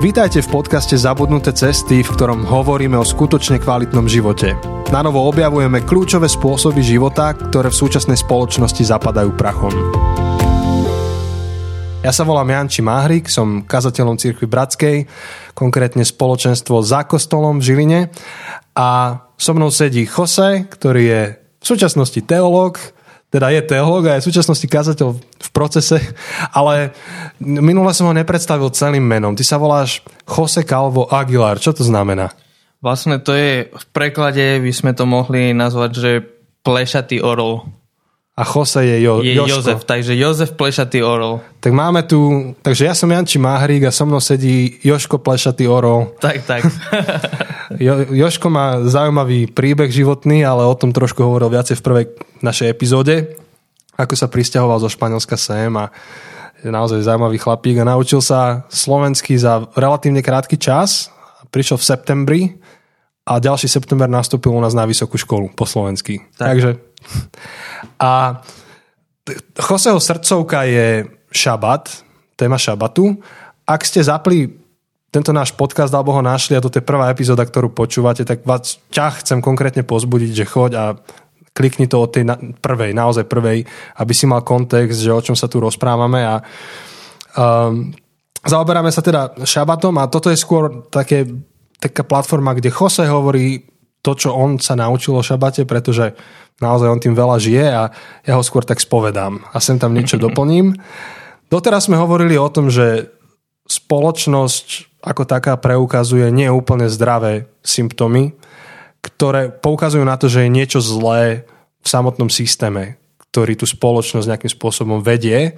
Vítajte v podcaste Zabudnuté cesty, v ktorom hovoríme o skutočne kvalitnom živote. Na novo objavujeme kľúčové spôsoby života, ktoré v súčasnej spoločnosti zapadajú prachom. Ja sa volám Janči Máhrik, som kazateľom Cirkvi Bratskej, konkrétne spoločenstvo za kostolom v Žiline a so mnou sedí Jose, ktorý je v súčasnosti teológ, teda je teológ a je v súčasnosti kazateľ v procese, ale minule som ho nepredstavil celým menom. Ty sa voláš Jose Calvo Aguilar. Čo to znamená? Vlastne to je, v preklade by sme to mohli nazvať, že plešatý orol. A Jose je, jo, Je. Jozef, takže Jozef plešatý orol. Tak máme tu, takže ja som Janči Máhrík a so mnou sedí Joško Plešatý Orol. Tak, tak. Jo, Joško má zaujímavý príbeh životný, ale o tom trošku hovoril viacej v prvej našej epizóde, ako sa pristahoval zo Španielska sem a je naozaj zaujímavý chlapík a naučil sa slovensky za relatívne krátky čas. Prišiel v septembri a ďalší september nastúpil u nás na vysokú školu po slovensky. Tak. Takže a Joseho srdcovka je šabat, téma šabatu. Ak ste zapli tento náš podcast alebo ho našli a toto je prvá epizóda, ktorú počúvate, tak vás ťa chcem konkrétne pozbudiť, že choď a klikni to od tej na- prvej, naozaj prvej, aby si mal kontext, že o čom sa tu rozprávame a um, zaoberáme sa teda šabatom a toto je skôr také, taká platforma, kde Jose hovorí to, čo on sa naučil o šabate, pretože naozaj on tým veľa žije a ja ho skôr tak spovedám a sem tam niečo doplním. Doteraz sme hovorili o tom, že spoločnosť ako taká preukazuje nie úplne zdravé symptómy, ktoré poukazujú na to, že je niečo zlé v samotnom systéme, ktorý tú spoločnosť nejakým spôsobom vedie.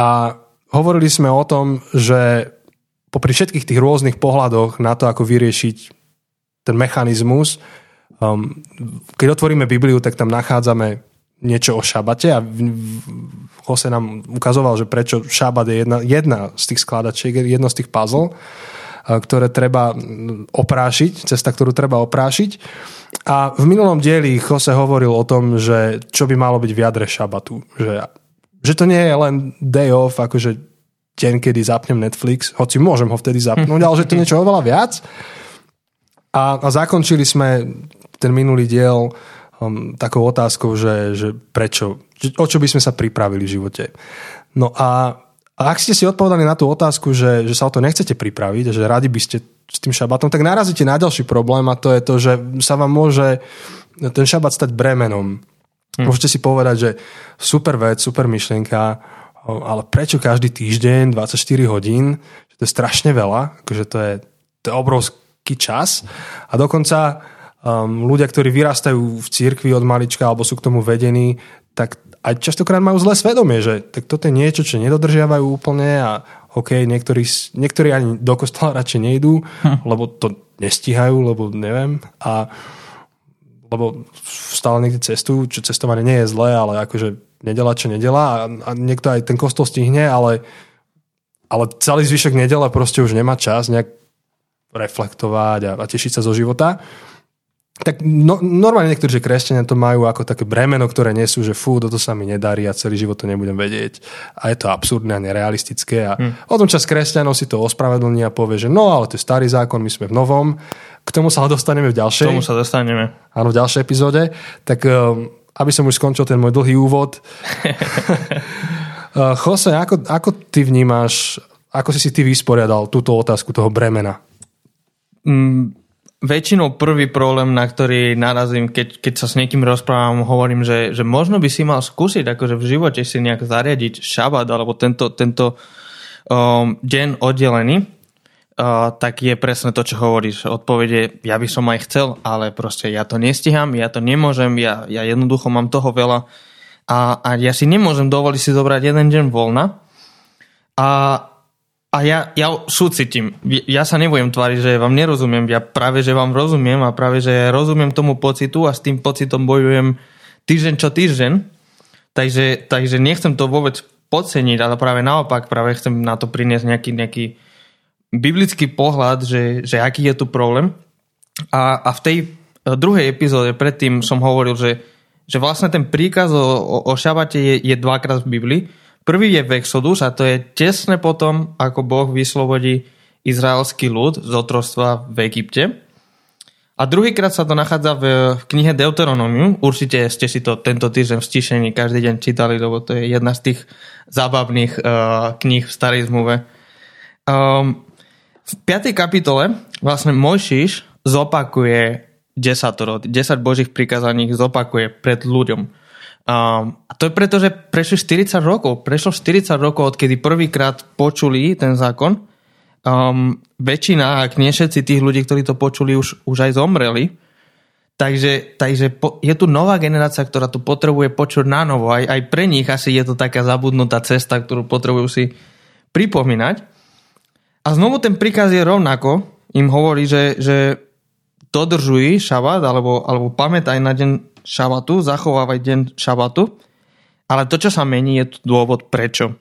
A hovorili sme o tom, že popri všetkých tých rôznych pohľadoch na to, ako vyriešiť ten mechanizmus, um, keď otvoríme Bibliu, tak tam nachádzame niečo o šabate a Jose nám ukazoval, že prečo šabat je jedna, jedna z tých skladačiek, jedno z tých puzzle, ktoré treba oprášiť, cesta, ktorú treba oprášiť. A v minulom dieli Jose hovoril o tom, že čo by malo byť v jadre šabatu. Že, že to nie je len day off, akože deň, kedy zapnem Netflix, hoci môžem ho vtedy zapnúť, ale že to niečo oveľa viac. A, a zakončili sme ten minulý diel um, takou otázkou, že, že prečo, že, o čo by sme sa pripravili v živote. No a, a ak ste si odpovedali na tú otázku, že, že sa o to nechcete pripraviť a že radi by ste s tým šabatom, tak narazíte na ďalší problém a to je to, že sa vám môže ten šabat stať bremenom. Hm. Môžete si povedať, že super vec, super myšlienka, ale prečo každý týždeň 24 hodín, že to je strašne veľa, akože to je, to je obrovský čas. A dokonca um, ľudia, ktorí vyrastajú v cirkvi od malička alebo sú k tomu vedení, tak aj častokrát majú zlé svedomie, že tak toto je niečo, čo nedodržiavajú úplne a OK, niektorí, niektorí ani do kostola radšej nejdú, hm. lebo to nestíhajú, lebo neviem. A lebo stále niekde cestujú, čo cestovanie nie je zlé, ale akože nedela, čo nedela a, a niekto aj ten kostol stihne, ale, ale celý zvyšok nedela proste už nemá čas nejak reflektovať a, a tešiť sa zo života. Tak no, normálne niektorí, že kresťania to majú ako také bremeno, ktoré nesú, že fú, toto sa mi nedarí a celý život to nebudem vedieť. A je to absurdné a nerealistické. A hmm. o tom čas kresťanov si to ospravedlní a povie, že no, ale to je starý zákon, my sme v novom. K tomu sa dostaneme v ďalšej. K tomu sa dostaneme. Áno, v ďalšej epizóde. Tak um, aby som už skončil ten môj dlhý úvod. Uh, Jose, ako, ako ty vnímaš, ako si si ty vysporiadal túto otázku toho bremena? Mm, väčšinou prvý problém, na ktorý narazím, keď, keď sa s niekým rozprávam, hovorím, že, že možno by si mal skúsiť akože v živote si nejak zariadiť šabat alebo tento, tento um, deň oddelený, tak je presne to, čo hovoríš. Odpovede, ja by som aj chcel, ale proste ja to nestiham, ja to nemôžem, ja, ja jednoducho mám toho veľa a, a ja si nemôžem dovoliť si zobrať jeden deň voľna a a ja, ja súcitím. Ja sa nebudem tváriť, že vám nerozumiem. Ja práve, že vám rozumiem a práve, že rozumiem tomu pocitu a s tým pocitom bojujem týždeň čo týždeň. Takže, takže nechcem to vôbec podceniť, ale práve naopak, práve chcem na to priniesť nejaký, nejaký biblický pohľad, že, že aký je tu problém. A, a v tej druhej epizóde predtým som hovoril, že, že vlastne ten príkaz o, o, o šabate je, je dvakrát v Biblii. Prvý je v Exodus a to je tesne potom, ako Boh vyslobodí izraelský ľud z otrostva v Egypte. A druhýkrát sa to nachádza v knihe Deuteronomium. Určite ste si to tento týždeň v stišení každý deň čítali, lebo to je jedna z tých zábavných uh, kníh v starej zmluve. Um, v 5. kapitole vlastne Mojšiš zopakuje 10, 10 božích prikázaní zopakuje pred ľuďom. Um, a to je preto, že prešlo 40 rokov. Prešlo 40 rokov, odkedy prvýkrát počuli ten zákon um, väčšina, ak nie všetci tých ľudí, ktorí to počuli, už, už aj zomreli. Takže, takže po, je tu nová generácia, ktorá tu potrebuje počuť na novo. Aj, aj pre nich asi je to taká zabudnutá cesta, ktorú potrebujú si pripomínať. A znovu ten príkaz je rovnako. Im hovorí, že, že dodržuj šabat, alebo, alebo pamätaj na deň šabatu, zachovávaj deň šabatu. Ale to, čo sa mení, je dôvod prečo.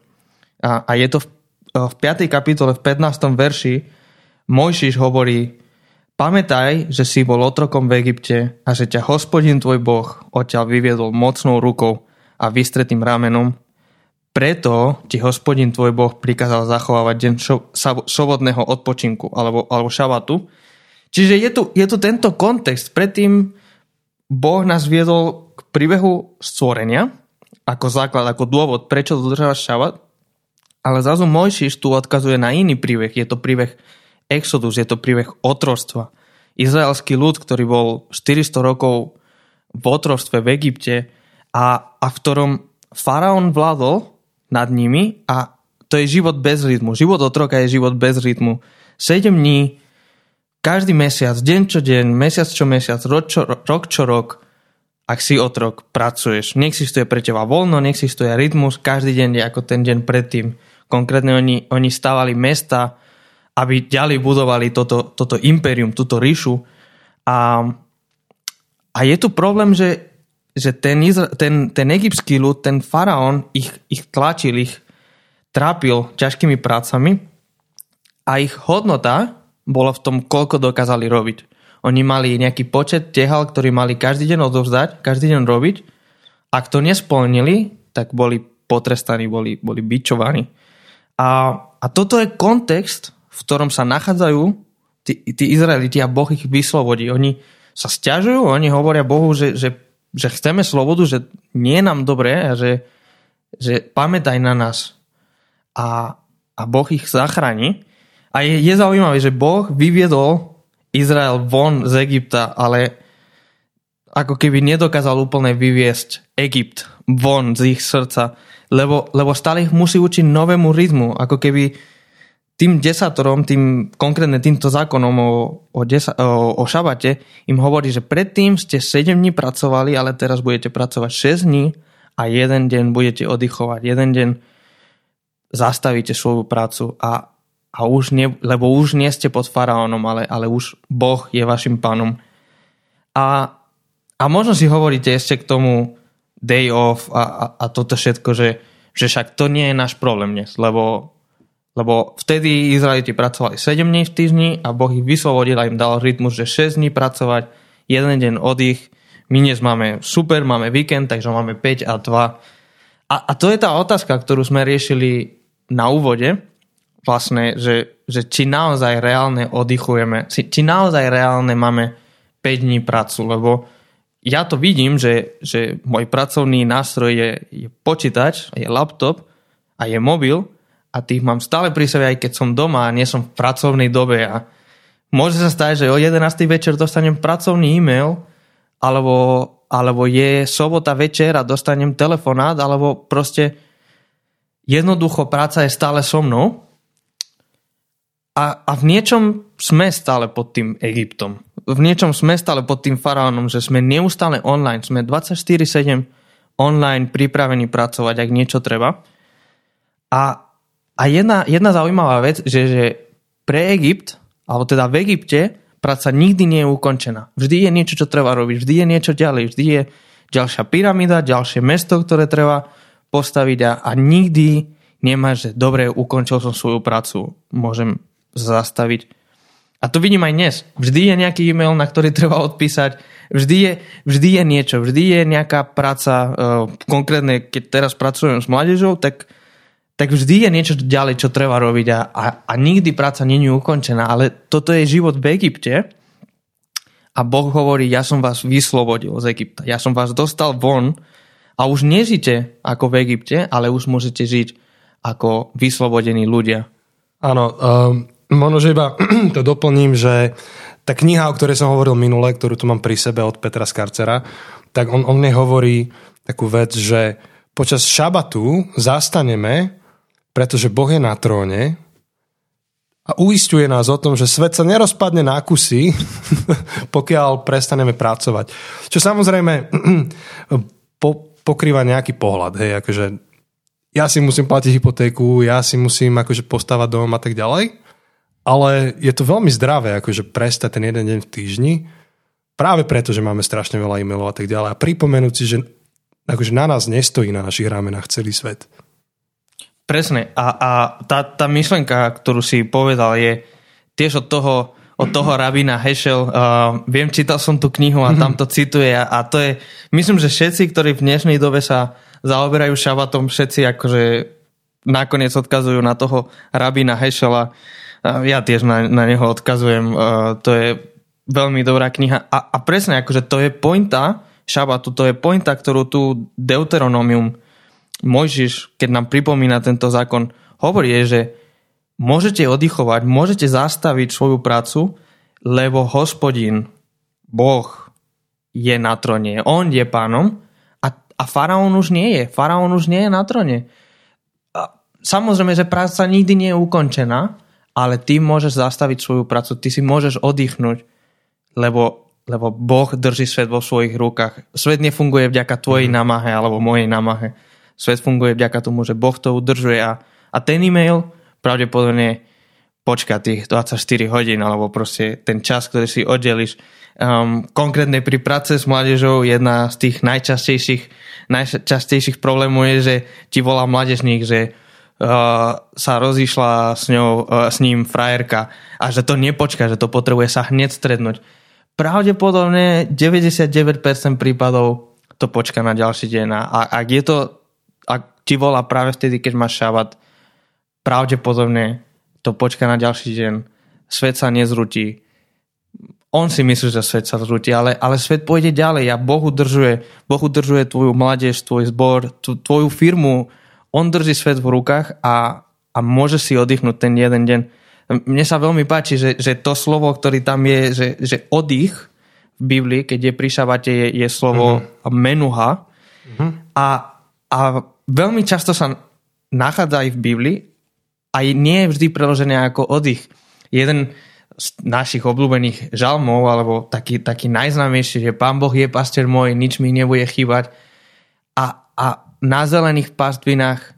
A, a je to v v 5. kapitole, v 15. verši Mojžiš hovorí Pamätaj, že si bol otrokom v Egypte a že ťa hospodin tvoj Boh odtiaľ vyviedol mocnou rukou a vystretým ramenom. Preto ti hospodin tvoj Boh prikázal zachovávať deň šo- sobotného odpočinku alebo, alebo šabatu. Čiže je tu, je tu tento kontext. Predtým Boh nás viedol k príbehu stvorenia ako základ, ako dôvod, prečo dodržávaš šabat. Ale zrazu Mojšiš tu odkazuje na iný príbeh. Je to príbeh Exodus, je to príbeh otrostva. Izraelský ľud, ktorý bol 400 rokov v otrostve v Egypte a, a v ktorom faraón vládol nad nimi a to je život bez rytmu. Život otroka je život bez rytmu. 7 dní, každý mesiac, deň čo deň, mesiac čo mesiac, rok čo rok, čo rok, ak si otrok, pracuješ. Neexistuje pre teba voľno, neexistuje rytmus, každý deň je ako ten deň predtým. Konkrétne oni, oni stavali mesta, aby ďalej budovali toto, toto impérium, túto ríšu. A, a je tu problém, že, že ten, ten, ten egyptský ľud, ten faraón ich, ich tlačil, ich trápil ťažkými prácami a ich hodnota bola v tom, koľko dokázali robiť. Oni mali nejaký počet tehal, ktorý mali každý deň odovzdať, každý deň robiť. Ak to nesplnili, tak boli potrestaní, boli, boli bičovaní. A, a toto je kontext, v ktorom sa nachádzajú tí, tí Izraeliti a Boh ich vyslobodí. Oni sa stiažujú, oni hovoria Bohu, že, že, že chceme slobodu, že nie je nám dobré že, že pamätaj na nás. A, a Boh ich zachráni. A je, je zaujímavé, že Boh vyviedol Izrael von z Egypta, ale ako keby nedokázal úplne vyviesť Egypt von z ich srdca lebo, lebo stále ich musí učiť novému rytmu, ako keby tým desatorom, tým konkrétne týmto zákonom o, o, desa, o, o šabate im hovorí, že predtým ste 7 dní pracovali, ale teraz budete pracovať 6 dní a jeden deň budete oddychovať. Jeden deň zastavíte svoju prácu a, a už nie, lebo už nie ste pod faraónom, ale, ale už Boh je vašim pánom. A, a možno si hovoríte ešte k tomu, day off a, a, a toto všetko, že, že však to nie je náš problém dnes, lebo, lebo vtedy Izraeliti pracovali 7 dní v týždni a Boh ich vyslobodil a im dal rytmus, že 6 dní pracovať, jeden deň oddych, my dnes máme super, máme víkend, takže máme 5 a 2. A, a to je tá otázka, ktorú sme riešili na úvode, vlastne, že, že či naozaj reálne oddychujeme, či, či naozaj reálne máme 5 dní prácu, lebo ja to vidím, že, že môj pracovný nástroj je, je počítač, je laptop a je mobil a tých mám stále pri sebe, aj keď som doma a nie som v pracovnej dobe a môže sa stať, že o 11. večer dostanem pracovný e-mail alebo, alebo je sobota večer a dostanem telefonát alebo proste jednoducho práca je stále so mnou a, a v niečom sme stále pod tým Egyptom v niečom sme stále pod tým faraónom, že sme neustále online, sme 24-7 online pripravení pracovať, ak niečo treba. A, a jedna, jedna zaujímavá vec, že, že pre Egypt, alebo teda v Egypte, práca nikdy nie je ukončená. Vždy je niečo, čo treba robiť, vždy je niečo ďalej, vždy je ďalšia pyramída, ďalšie mesto, ktoré treba postaviť a, a nikdy nemáš, že dobre, ukončil som svoju prácu, môžem zastaviť a to vidím aj dnes. Vždy je nejaký e-mail, na ktorý treba odpísať. Vždy je, vždy je niečo, vždy je nejaká práca. Uh, konkrétne, keď teraz pracujem s mládežou, tak tak vždy je niečo ďalej, čo treba robiť a, a, a nikdy práca není ukončená, ale toto je život v Egypte a Boh hovorí, ja som vás vyslobodil z Egypta, ja som vás dostal von a už nežite ako v Egypte, ale už môžete žiť ako vyslobodení ľudia. Áno, um, možno, že iba to doplním, že tá kniha, o ktorej som hovoril minule, ktorú tu mám pri sebe od Petra Skarcera, tak on, on hovorí takú vec, že počas šabatu zastaneme pretože Boh je na tróne a uistuje nás o tom, že svet sa nerozpadne na kusy, pokiaľ prestaneme pracovať. Čo samozrejme po, pokrýva nejaký pohľad. Hej, akože ja si musím platiť hypotéku, ja si musím akože postavať dom a tak ďalej. Ale je to veľmi zdravé, akože prestať ten jeden deň v týždni, práve preto, že máme strašne veľa e-mailov a tak ďalej. A pripomenúť si, že akože na nás nestojí na našich ramenách celý svet. Presne. A, a tá, tá myšlenka, ktorú si povedal, je tiež od toho, od toho rabína Hešel. Uh, viem, čítal som tú knihu a tam to cituje a, a to je, myslím, že všetci, ktorí v dnešnej dobe sa zaoberajú šabatom, všetci akože nakoniec odkazujú na toho rabína Hešela. Uh, ja tiež na, na neho odkazujem. Uh, to je veľmi dobrá kniha. A, a presne, akože to je pointa šabatu, to je pointa, ktorú tu Deuteronomium Mojžiš, keď nám pripomína tento zákon, hovorí, že môžete oddychovať, môžete zastaviť svoju prácu, lebo hospodin, Boh je na trone. On je pánom a, a faraón už nie je. Faraón už nie je na trone. A samozrejme, že práca nikdy nie je ukončená, ale ty môžeš zastaviť svoju prácu, ty si môžeš oddychnúť, lebo, lebo Boh drží svet vo svojich rukách. Svet nefunguje vďaka tvojej mm. namahe alebo mojej namahe Svet funguje vďaka tomu, že Boh to udržuje a, a ten e-mail pravdepodobne počka tých 24 hodín alebo proste ten čas, ktorý si oddeliš. Um, konkrétne pri práce s mládežou jedna z tých najčastejších, najčastejších problémov je, že ti volá mládežník, že uh, sa rozišla s, ňou, uh, s ním frajerka a že to nepočka, že to potrebuje sa hneď strednúť. Pravdepodobne 99% prípadov to počka na ďalší deň a ak je to ti volá práve vtedy, keď máš šabat, pravdepodobne to počka na ďalší deň, svet sa nezrutí, on si myslí, že svet sa zrúti, ale, ale svet pôjde ďalej a Boh udržuje, boh udržuje tvoju mládež, tvoj zbor, tvoju firmu, on drží svet v rukách a, a môže si oddychnúť ten jeden deň. Mne sa veľmi páči, že, že to slovo, ktorý tam je, že, že oddych v Biblii, keď je pri šabate, je, je slovo mm-hmm. menuha. Mm-hmm. A, a veľmi často sa nachádza aj v Biblii a nie je vždy preložené ako oddych. Jeden z našich obľúbených žalmov, alebo taký, taký najznámejší, že Pán Boh je pastier môj, nič mi nebude chýbať. A, a na zelených pastvinách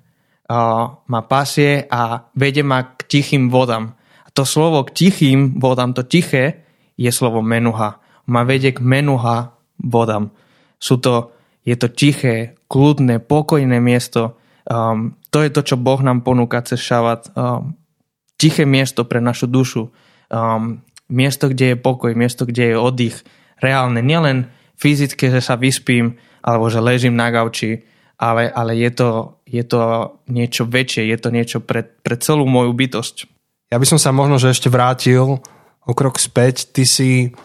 uh, ma pasie a vedie ma k tichým vodám. A to slovo k tichým vodám, to tiché, je slovo menuha. Ma vedie k menuha vodám. Sú to je to tiché, kľudné, pokojné miesto. Um, to je to, čo Boh nám ponúka cez šabat. Um, tiché miesto pre našu dušu. Um, miesto, kde je pokoj, miesto, kde je oddych. Reálne, nielen fyzické, že sa vyspím, alebo že ležím na gauči, ale, ale je, to, je to niečo väčšie, je to niečo pre, pre celú moju bytosť. Ja by som sa možno, že ešte vrátil o krok späť. Ty si,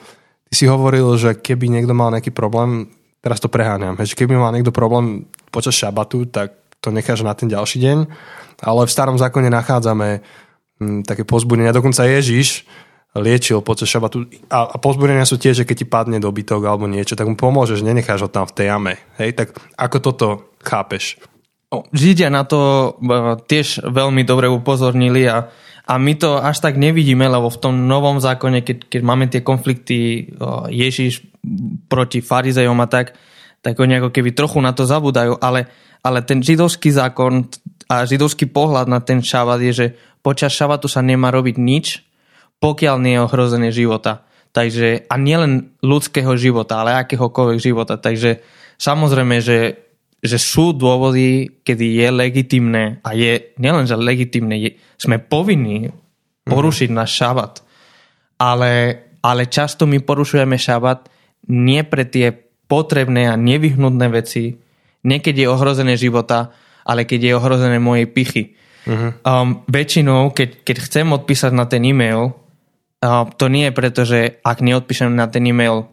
ty si hovoril, že keby niekto mal nejaký problém teraz to preháňam, že keby mal niekto problém počas šabatu, tak to necháš na ten ďalší deň, ale v starom zákone nachádzame hm, také pozbudenia, dokonca Ježiš liečil počas šabatu a, a pozbudenia sú tie, že keď ti padne dobytok alebo niečo, tak mu pomôžeš, nenecháš ho tam v tej jame. Hej? Tak ako toto chápeš? Židia na to e, tiež veľmi dobre upozornili a a my to až tak nevidíme, lebo v tom novom zákone, keď, keď máme tie konflikty Ježiš proti farizejom a tak, tak oni ako keby trochu na to zabudajú, ale, ale ten židovský zákon a židovský pohľad na ten šabat je, že počas šabatu sa nemá robiť nič, pokiaľ nie je ohrozené života. Takže, a nielen ľudského života, ale akéhokoľvek života. Takže samozrejme, že že sú dôvody, kedy je legitimné a je nielen, že legitimné, je, sme povinní porušiť mm. náš šabat. Ale, ale často my porušujeme šabat nie pre tie potrebné a nevyhnutné veci, nie keď je ohrozené života, ale keď je ohrozené mojej pichy. Uh-huh. Um, väčšinou, keď, keď chcem odpísať na ten e-mail, uh, to nie je preto, že ak neodpíšem na ten e-mail,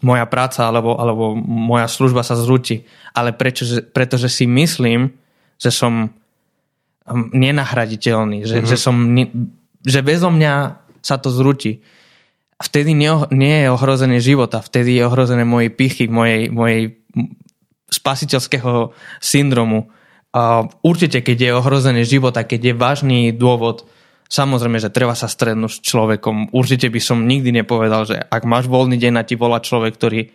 moja práca alebo, alebo moja služba sa zrúti, ale prečo, pretože si myslím, že som um, nenahraditeľný, že, uh-huh. že, som, že bezo mňa sa to zrúti. Vtedy nie, nie je ohrozený život a vtedy je ohrozené moje pichy, mojej, mojej spasiteľského syndromu určite, keď je ohrozený život a keď je vážny dôvod, samozrejme, že treba sa strednúť s človekom. Určite by som nikdy nepovedal, že ak máš voľný deň a ti volá človek, ktorý,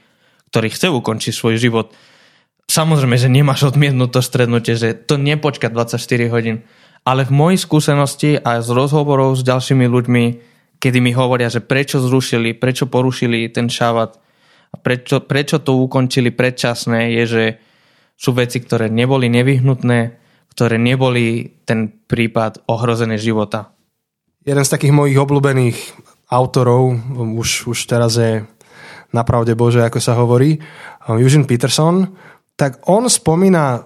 ktorý chce ukončiť svoj život, samozrejme, že nemáš odmietnúť to strednutie, že to nepočka 24 hodín. Ale v mojej skúsenosti a z rozhovorov s ďalšími ľuďmi, kedy mi hovoria, že prečo zrušili, prečo porušili ten šabat, prečo, prečo to ukončili predčasné, je, že sú veci, ktoré neboli nevyhnutné, ktoré neboli ten prípad ohrozené života. Jeden z takých mojich obľúbených autorov, už, už teraz je na pravde Bože, ako sa hovorí, Eugene Peterson, tak on spomína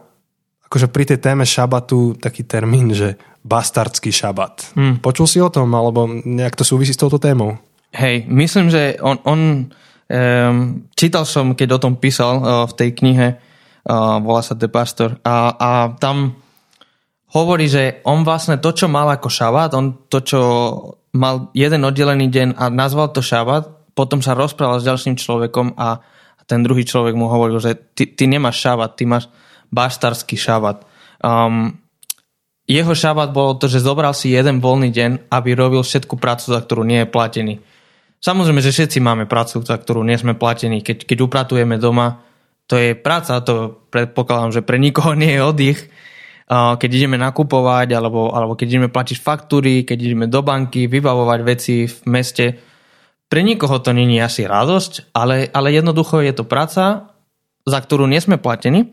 akože pri tej téme šabatu taký termín, že bastardský šabat. Hmm. Počul si o tom, alebo nejak to súvisí s touto témou? Hej, myslím, že on, on um, čítal som, keď o tom písal uh, v tej knihe uh, volá sa The Pastor. A, a tam hovorí, že on vlastne to, čo mal ako šabát, on to, čo mal jeden oddelený deň a nazval to šabát, potom sa rozprával s ďalším človekom a ten druhý človek mu hovoril, že ty, ty nemáš šabát, ty máš baštarský šabát. Um, jeho šabát bolo to, že zobral si jeden voľný deň, aby robil všetku prácu, za ktorú nie je platený. Samozrejme, že všetci máme prácu, za ktorú nie sme platení. Keď, keď upratujeme doma, to je práca, to predpokladám, že pre nikoho nie je oddych. Keď ideme nakupovať, alebo, alebo keď ideme platiť faktúry, keď ideme do banky, vybavovať veci v meste, pre nikoho to není asi radosť, ale, ale jednoducho je to práca, za ktorú nie sme platení.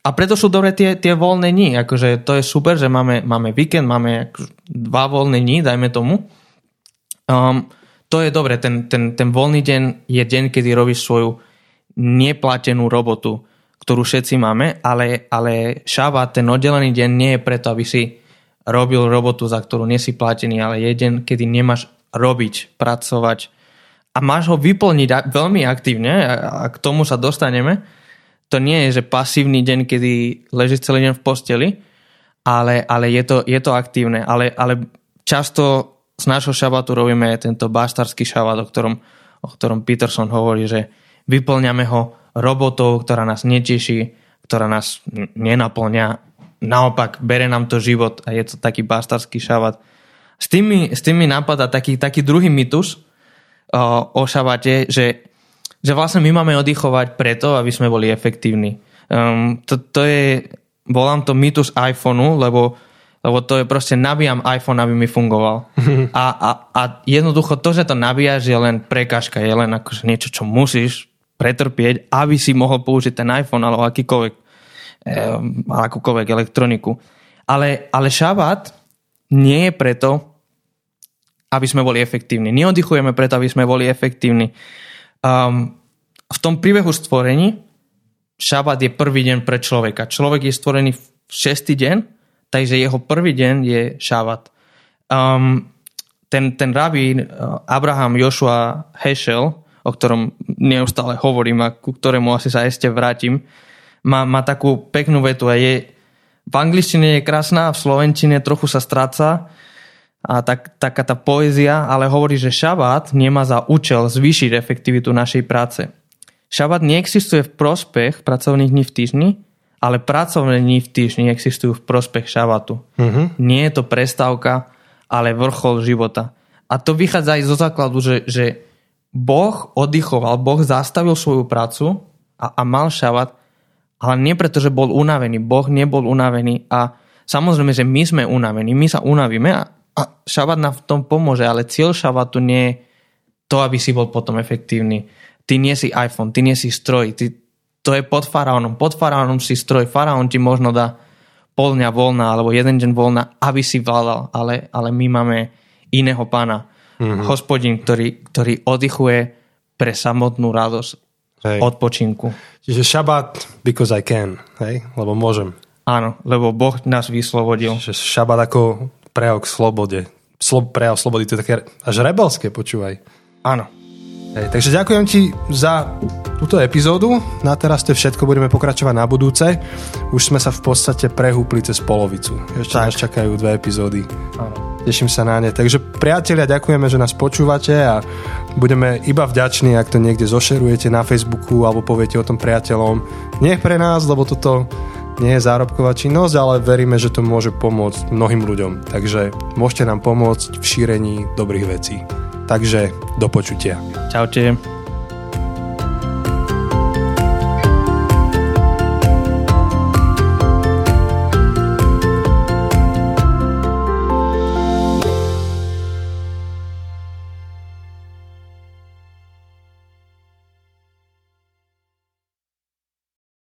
A preto sú dobre tie, tie voľné dni. Akože to je super, že máme, máme víkend, máme dva voľné dni, dajme tomu. Um, to je dobre, ten, ten, ten voľný deň je deň, kedy robíš svoju neplatenú robotu, ktorú všetci máme, ale, ale šabat, ten oddelený deň nie je preto, aby si robil robotu, za ktorú nie si platený, ale je deň, kedy nemáš robiť, pracovať a máš ho vyplniť veľmi aktívne a k tomu sa dostaneme. To nie je, že pasívny deň, kedy ležíš celý deň v posteli, ale, ale je, to, je to aktívne. Ale, ale často z nášho šabatu robíme tento bastarský šabat, o ktorom, o ktorom Peterson hovorí, že vyplňame ho robotou, ktorá nás neteší, ktorá nás nenaplňa. Naopak, bere nám to život a je to taký bastarský šabat. S tými, s tými napadá taký, taký druhý mytus o, o šabate, že, že vlastne my máme oddychovať preto, aby sme boli efektívni. Um, to, to je, volám to mytus iPhoneu, lebo lebo to je proste nabíjam iPhone, aby mi fungoval. A, a, a jednoducho to, že to nabíjaš je len prekážka, je len akože niečo, čo musíš pretrpieť, aby si mohol použiť ten iPhone alebo akýkoľvek, eh, akúkoľvek elektroniku. Ale, ale šabát nie je preto, aby sme boli efektívni. Neoddychujeme preto, aby sme boli efektívni. Um, v tom príbehu stvorení šabát je prvý deň pre človeka. Človek je stvorený v šestý deň, takže jeho prvý deň je šabát. Um, ten, ten rabín uh, Abraham Joshua Heschel o ktorom neustále hovorím a ku ktorému asi sa ešte vrátim, má, má takú peknú vetu a je v angličtine je krásna, v slovenčine trochu sa stráca a tak, taká tá poézia, ale hovorí, že šabát nemá za účel zvýšiť efektivitu našej práce. Šabát neexistuje v prospech pracovných dní v týždni, ale pracovné dní v týždni existujú v prospech šabatu. Uh-huh. Nie je to prestávka, ale vrchol života. A to vychádza aj zo základu, že, že Boh oddychoval, Boh zastavil svoju prácu a, a mal šabat, ale nie preto, že bol unavený. Boh nebol unavený a samozrejme, že my sme unavení, my sa unavíme a, a šabat nám v tom pomôže, ale cieľ šabatu nie je to, aby si bol potom efektívny. Ty nie si iPhone, ty nie si stroj, ty, to je pod faraónom. Pod faraónom si stroj, faraón ti možno dá pol dňa voľna alebo jeden deň voľna, aby si vládal, ale, ale my máme iného pána mm-hmm. hospodin, ktorý, ktorý oddychuje pre samotnú radosť hej. odpočinku. Čiže šabat because I can, hej? lebo môžem. Áno, lebo Boh nás vyslobodil. Že šabat ako prejav k slobode. Slo, prejav slobody, to je také až rebelské, počúvaj. Áno. Hej, takže ďakujem ti za túto epizódu. Na teraz to je všetko, budeme pokračovať na budúce. Už sme sa v podstate prehúpli cez polovicu. Ešte tak. nás čakajú dve epizódy. Áno. Teším sa na ne. Takže priatelia, ďakujeme, že nás počúvate a budeme iba vďační, ak to niekde zošerujete na Facebooku alebo poviete o tom priateľom. Nie pre nás, lebo toto nie je zárobková činnosť, ale veríme, že to môže pomôcť mnohým ľuďom. Takže môžete nám pomôcť v šírení dobrých vecí. Takže do počutia. Čaute.